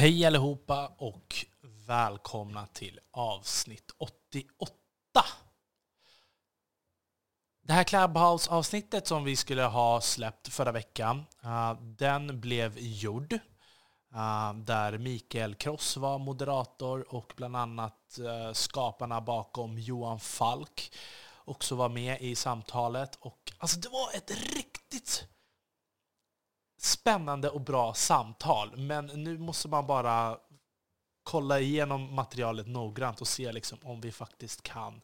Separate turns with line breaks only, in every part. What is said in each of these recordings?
Hej allihopa och välkomna till avsnitt 88. Det här Clubhouse-avsnittet som vi skulle ha släppt förra veckan, eh, den blev gjord. Eh, där Mikael Kross var moderator och bland annat eh, skaparna bakom Johan Falk också var med i samtalet. Och, alltså, det var ett riktigt spännande och bra samtal. Men nu måste man bara kolla igenom materialet noggrant och se liksom om vi faktiskt kan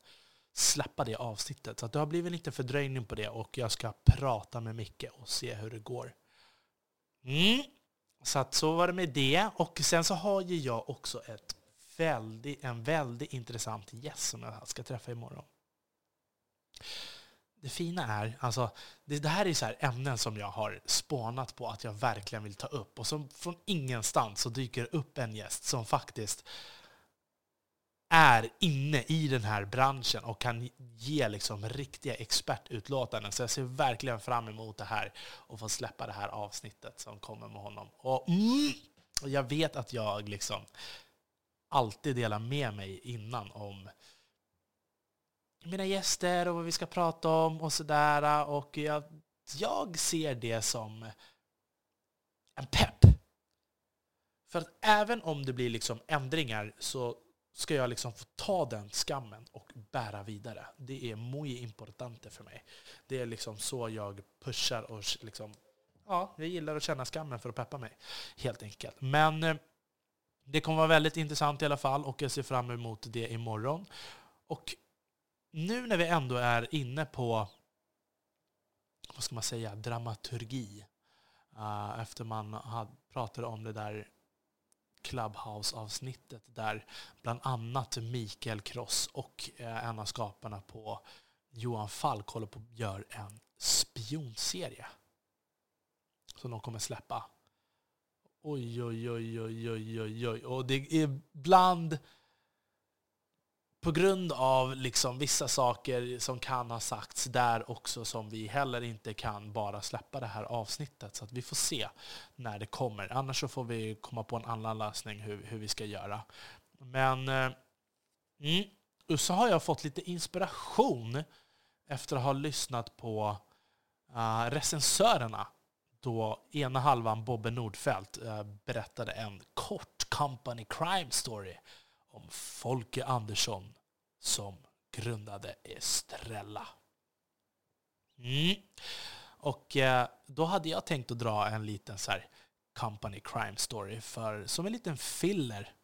släppa det avsnittet. Så det har blivit en liten fördröjning på det och jag ska prata med Micke och se hur det går. Mm. Så att så var det med det. Och sen så har ju jag också ett väldigt, en väldigt intressant gäst som jag ska träffa imorgon det fina är, alltså, det, det här är så här ämnen som jag har spånat på att jag verkligen vill ta upp. Och som från ingenstans så dyker upp en gäst som faktiskt är inne i den här branschen och kan ge liksom riktiga expertutlåtanden. Så jag ser verkligen fram emot det här och få släppa det här avsnittet som kommer med honom. Och, mm, jag vet att jag liksom alltid delar med mig innan om mina gäster och vad vi ska prata om och sådär. Och jag, jag ser det som en pepp. För att även om det blir liksom ändringar så ska jag liksom få ta den skammen och bära vidare. Det är muy importante för mig. Det är liksom så jag pushar och liksom, ja, jag gillar att känna skammen för att peppa mig. Helt enkelt. Men eh, det kommer vara väldigt intressant i alla fall och jag ser fram emot det imorgon. Och nu när vi ändå är inne på vad ska man säga, dramaturgi, uh, efter man had, pratade om det där Clubhouse-avsnittet där bland annat Mikael Kross och uh, en av skaparna på Johan Falk håller på att göra en spionserie som de kommer släppa. Oj, oj, oj, oj, oj, oj, oj. Och det är bland på grund av liksom vissa saker som kan ha sagts där också som vi heller inte kan bara släppa det här avsnittet. Så att vi får se när det kommer. Annars så får vi komma på en annan lösning hur, hur vi ska göra. Men eh, mm, så har jag fått lite inspiration efter att ha lyssnat på uh, recensörerna då ena halvan, Bobbe Nordfeldt, uh, berättade en kort company crime story om Folke Andersson som grundade Estrella. Mm. Och eh, då hade jag tänkt att dra en liten så här company crime story för, som en liten filler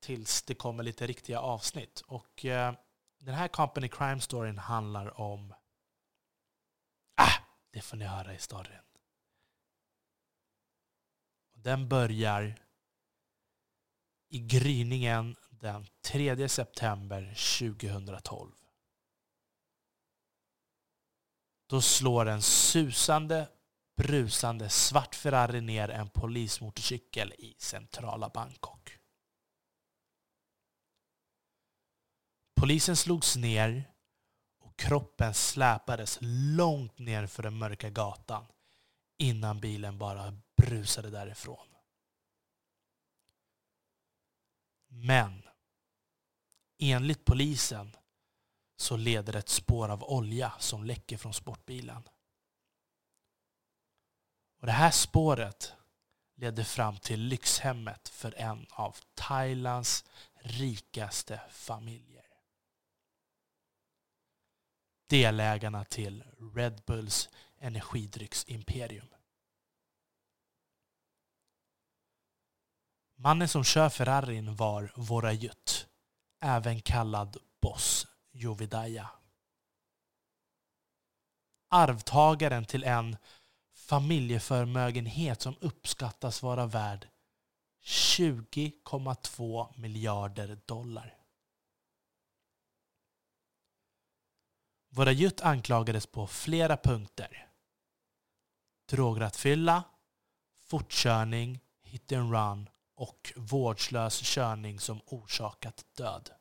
tills det kommer lite riktiga avsnitt. Och eh, den här company crime storyn handlar om... Ah, det får ni höra i storyn. Den börjar i gryningen den 3 september 2012. Då slår en susande, brusande svart Ferrari ner en polismotorcykel i centrala Bangkok. Polisen slogs ner och kroppen släpades långt ner för den mörka gatan innan bilen bara brusade därifrån. Men enligt polisen så leder ett spår av olja som läcker från sportbilen. Och det här spåret leder fram till lyxhemmet för en av Thailands rikaste familjer. Delägarna till Red Bulls energidrycksimperium. Mannen som kör Ferrarin var Vorajut, även kallad Boss Jovidaya. Arvtagaren till en familjeförmögenhet som uppskattas vara värd 20,2 miljarder dollar. Vorajut anklagades på flera punkter. Drograttfylla, fortkörning, hit and run och vårdslös körning som orsakat död.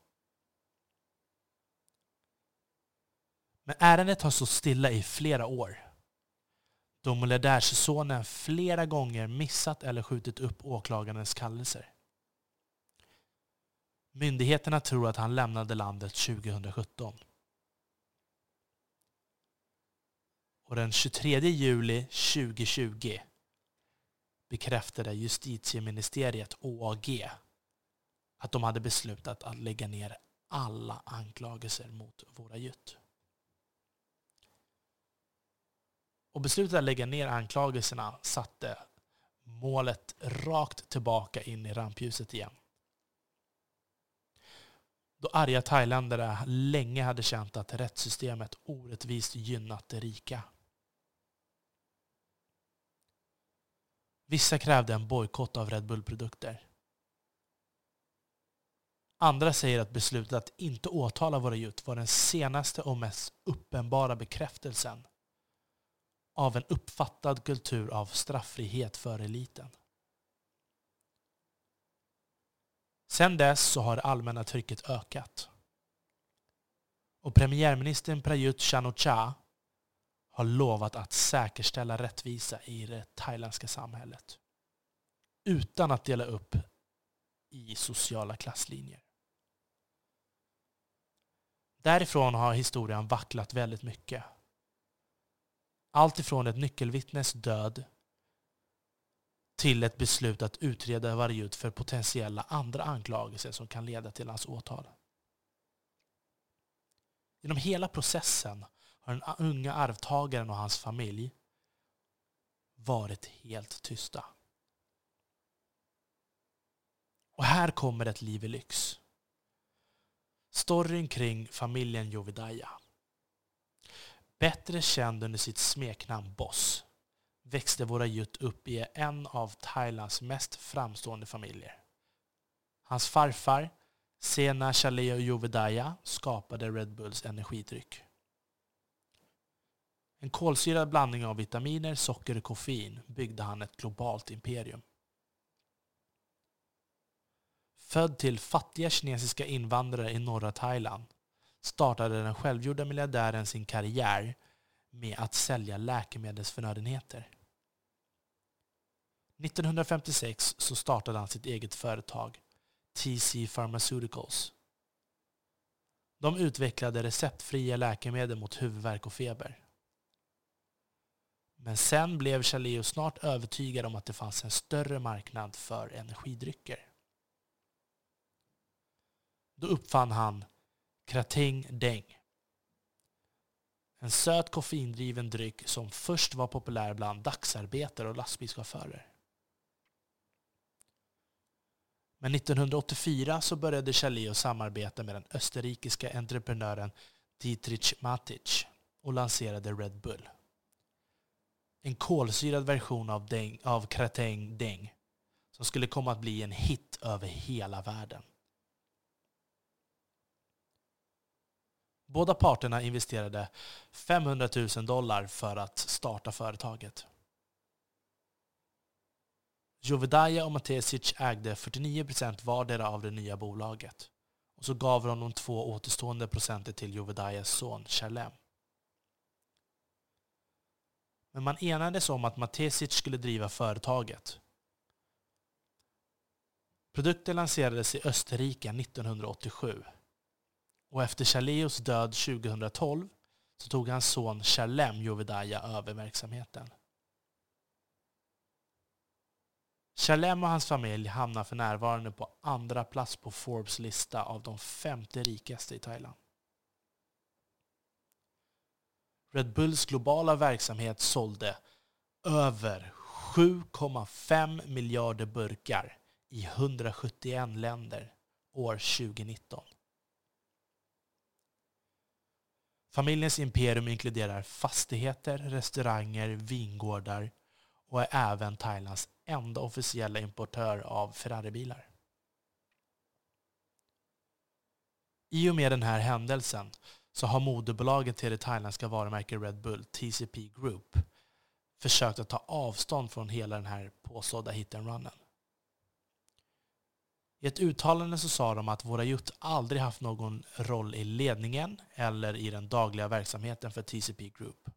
Men ärendet har stått stilla i flera år då miljardärssonen flera gånger missat eller skjutit upp åklagarens kallelser. Myndigheterna tror att han lämnade landet 2017. Och den 23 juli 2020 bekräftade justitieministeriet OAG att de hade beslutat att lägga ner alla anklagelser mot våra Jut. Och beslutet att lägga ner anklagelserna satte målet rakt tillbaka in i rampljuset igen. Då arga thailändare länge hade känt att rättssystemet orättvist gynnat de rika. Vissa krävde en bojkott av Red Bull-produkter. Andra säger att beslutet att inte åtala våra Jut var den senaste och mest uppenbara bekräftelsen av en uppfattad kultur av strafffrihet för eliten. Sedan dess så har det allmänna trycket ökat. Och premiärministern Prayut Chan-o-cha har lovat att säkerställa rättvisa i det thailändska samhället. Utan att dela upp i sociala klasslinjer. Därifrån har historien vacklat väldigt mycket. Allt ifrån ett nyckelvittnes död till ett beslut att utreda Varjut för potentiella andra anklagelser som kan leda till hans åtal. Genom hela processen har den unga arvtagaren och hans familj varit helt tysta. Och här kommer ett liv i lyx. Storyn kring familjen Jovidaya. Bättre känd under sitt smeknamn Boss växte våra Jut upp i en av Thailands mest framstående familjer. Hans farfar, Sena Chaleo Jovedaya, skapade Red Bulls energidryck. En kolsyrad blandning av vitaminer, socker och koffein byggde han ett globalt imperium. Född till fattiga kinesiska invandrare i norra Thailand startade den självgjorda miljardären sin karriär med att sälja läkemedelsförnödenheter. 1956 så startade han sitt eget företag, TC Pharmaceuticals. De utvecklade receptfria läkemedel mot huvudvärk och feber. Men sen blev Chaleo snart övertygad om att det fanns en större marknad för energidrycker. Då uppfann han Krating Deng. En söt koffeindriven dryck som först var populär bland dagsarbetare och lastbilschaufförer. Men 1984 så började Chaleo samarbeta med den österrikiska entreprenören Dietrich Matic och lanserade Red Bull. En kolsyrad version av, Deng, av Krateng Deng som skulle komma att bli en hit över hela världen. Båda parterna investerade 500 000 dollar för att starta företaget. Jovedaya och Matesic ägde 49 procent vardera av det nya bolaget. Och så gav de de två återstående procenten till Jovedayas son Shalem. Men man enades om att Matesic skulle driva företaget. Produkten lanserades i Österrike 1987 och efter Chaleos död 2012 så tog hans son Chalem Jovedaya över verksamheten. Chalem och hans familj hamnar för närvarande på andra plats på Forbes lista av de 50 rikaste i Thailand. Red Bulls globala verksamhet sålde över 7,5 miljarder burkar i 171 länder år 2019. Familjens imperium inkluderar fastigheter, restauranger, vingårdar och är även Thailands enda officiella importör av Ferraribilar. I och med den här händelsen så har moderbolaget till det thailändska varumärket Red Bull, TCP Group, försökt att ta avstånd från hela den här påstådda hit and runnen. I ett uttalande så sa de att våra Jutt aldrig haft någon roll i ledningen eller i den dagliga verksamheten för TCP Group.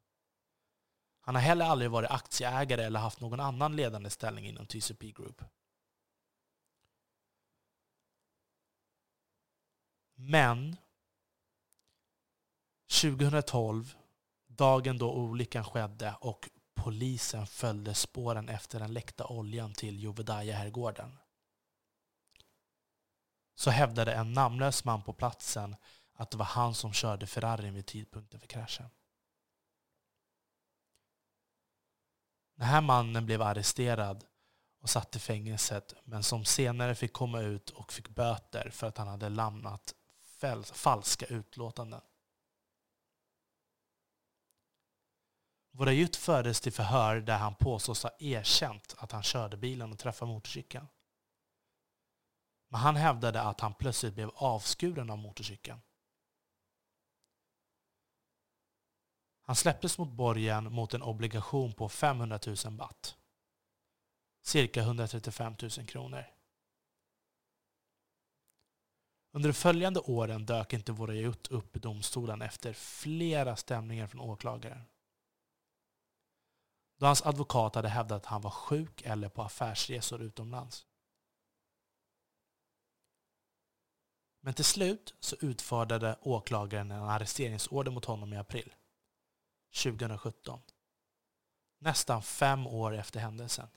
Han har heller aldrig varit aktieägare eller haft någon annan ledande ställning inom TCP Group. Men 2012, dagen då olyckan skedde och polisen följde spåren efter den läckta oljan till Jovedaja-herrgården så hävdade en namnlös man på platsen att det var han som körde Ferrarin vid tidpunkten för kraschen. Den här mannen blev arresterad och satt i fängelset men som senare fick komma ut och fick böter för att han hade lämnat falska utlåtanden. Vorajut fördes till förhör där han påstås ha erkänt att han körde bilen och träffade motorcykeln. Men han hävdade att han plötsligt blev avskuren av motorcykeln. Han släpptes mot borgen mot en obligation på 500 000 baht. Cirka 135 000 kronor. Under de följande åren dök inte Vorajut upp i domstolen efter flera stämningar från åklagaren. Då hans advokat hade hävdat att han var sjuk eller på affärsresor utomlands. Men till slut så utfärdade åklagaren en arresteringsorder mot honom i april 2017. Nästan fem år efter händelsen.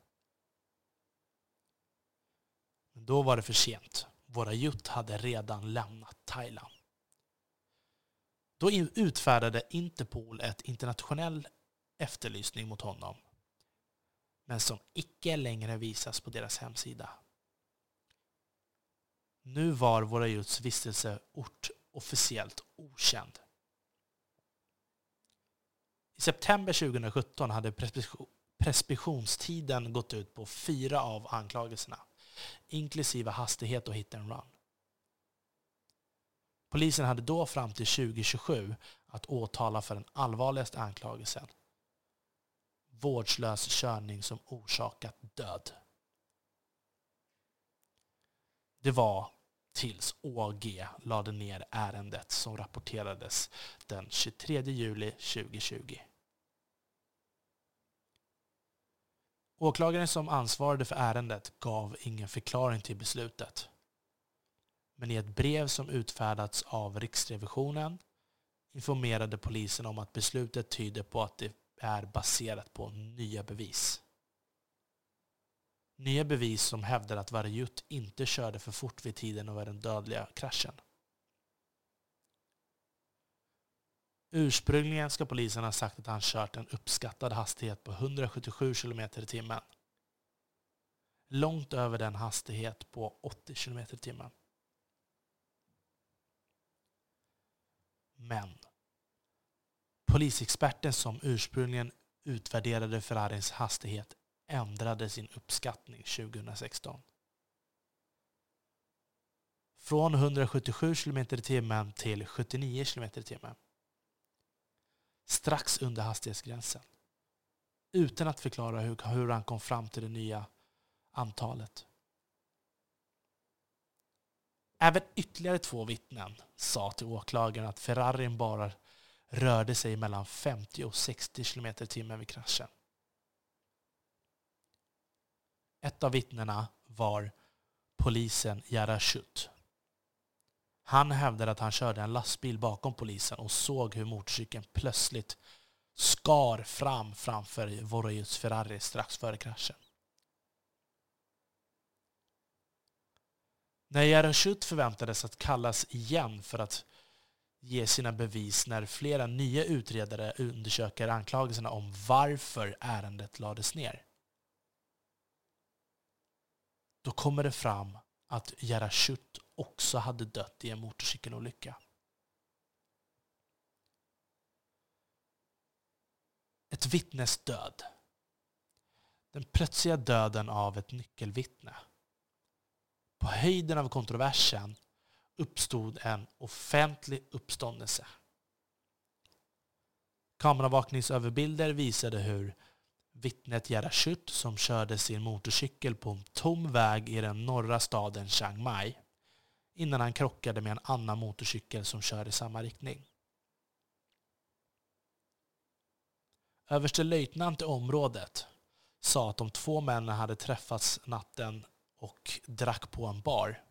Men då var det för sent. Våra jutt hade redan lämnat Thailand. Då utfärdade Interpol ett internationell efterlysning mot honom. Men som icke längre visas på deras hemsida. Nu var våra juts vistelseort officiellt okänd. I september 2017 hade preskriptionstiden gått ut på fyra av anklagelserna, inklusive hastighet och hit and run. Polisen hade då fram till 2027 att åtala för den allvarligaste anklagelsen. Vårdslös körning som orsakat död. Det var tills ÅG lade ner ärendet som rapporterades den 23 juli 2020. Åklagaren som ansvarade för ärendet gav ingen förklaring till beslutet. Men i ett brev som utfärdats av Riksrevisionen informerade polisen om att beslutet tyder på att det är baserat på nya bevis. Nya bevis som hävdar att Varjut inte körde för fort vid tiden av den dödliga kraschen. Ursprungligen ska polisen ha sagt att han kört en uppskattad hastighet på 177 km i timmen. Långt över den hastighet på 80 km i timmen. Men polisexperten som ursprungligen utvärderade Ferraris hastighet ändrade sin uppskattning 2016. Från 177 km i timmen till 79 km i timmen. Strax under hastighetsgränsen. Utan att förklara hur, hur han kom fram till det nya antalet. Även ytterligare två vittnen sa till åklagaren att Ferrarin bara rörde sig mellan 50 och 60 km i timmen vid kraschen. Ett av vittnena var polisen Jarashut. Han hävdade att han körde en lastbil bakom polisen och såg hur motorcykeln plötsligt skar fram framför Vorojuts Ferrari strax före kraschen. När Jarashut förväntades att kallas igen för att ge sina bevis när flera nya utredare undersöker anklagelserna om varför ärendet lades ner då kommer det fram att Jarashut också hade dött i en motorcykelolycka. Ett vittnes död. Den plötsliga döden av ett nyckelvittne. På höjden av kontroversen uppstod en offentlig uppståndelse. Kameravakningsöverbilder visade hur Vittnet Jarashut som körde sin motorcykel på en tom väg i den norra staden Chiang Mai innan han krockade med en annan motorcykel som kör i samma riktning. Överste löjtnant i området sa att de två männen hade träffats natten och drack på en bar.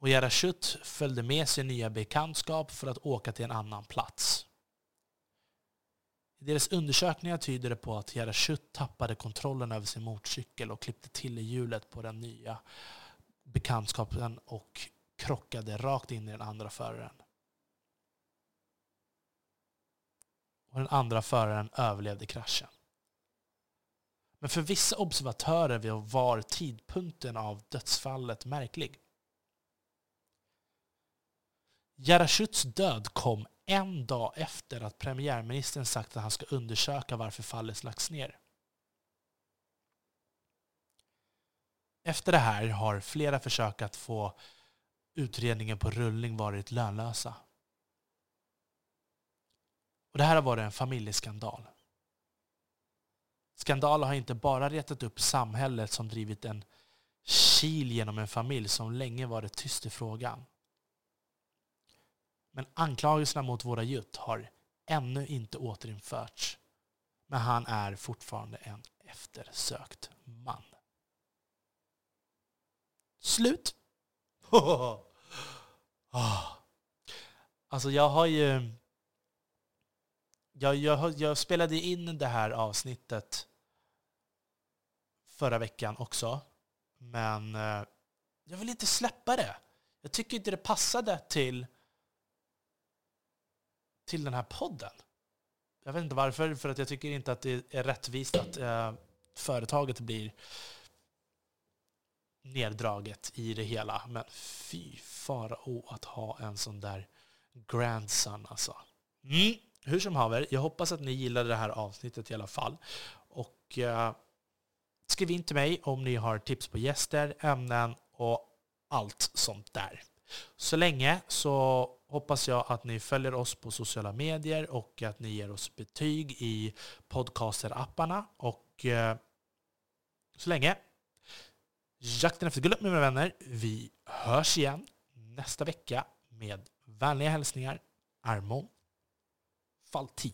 Och Jarashut följde med sin nya bekantskap för att åka till en annan plats. I deras undersökningar tyder det på att Jarashut tappade kontrollen över sin motorcykel och klippte till i hjulet på den nya bekantskapen och krockade rakt in i den andra föraren. Och den andra föraren överlevde kraschen. Men för vissa observatörer var tidpunkten av dödsfallet märklig. Jarashuts död kom en dag efter att premiärministern sagt att han ska undersöka varför fallet lagts ner. Efter det här har flera försök att få utredningen på rullning varit lönlösa. Och det här har varit en familjeskandal. Skandalen har inte bara retat upp samhället som drivit en kil genom en familj som länge varit tyst i frågan. Men anklagelserna mot våra Jutt har ännu inte återinförts. Men han är fortfarande en eftersökt man. Slut. Ah. Alltså jag har ju... Jag, jag, jag spelade in det här avsnittet förra veckan också. Men eh, jag vill inte släppa det. Jag tycker inte det passade till, till den här podden. Jag vet inte varför, för att jag tycker inte att det är rättvist att eh, företaget blir neddraget i det hela. Men fy farao att ha en sån där grandson alltså. Mm. Hur som haver, jag hoppas att ni gillade det här avsnittet i alla fall. Och eh, skriv in till mig om ni har tips på gäster, ämnen och allt sånt där. Så länge så hoppas jag att ni följer oss på sociala medier och att ni ger oss betyg i podcaster-apparna. Och eh, så länge Jakten efter guldet, mina vänner. Vi hörs igen nästa vecka med vänliga hälsningar Armon Faltin.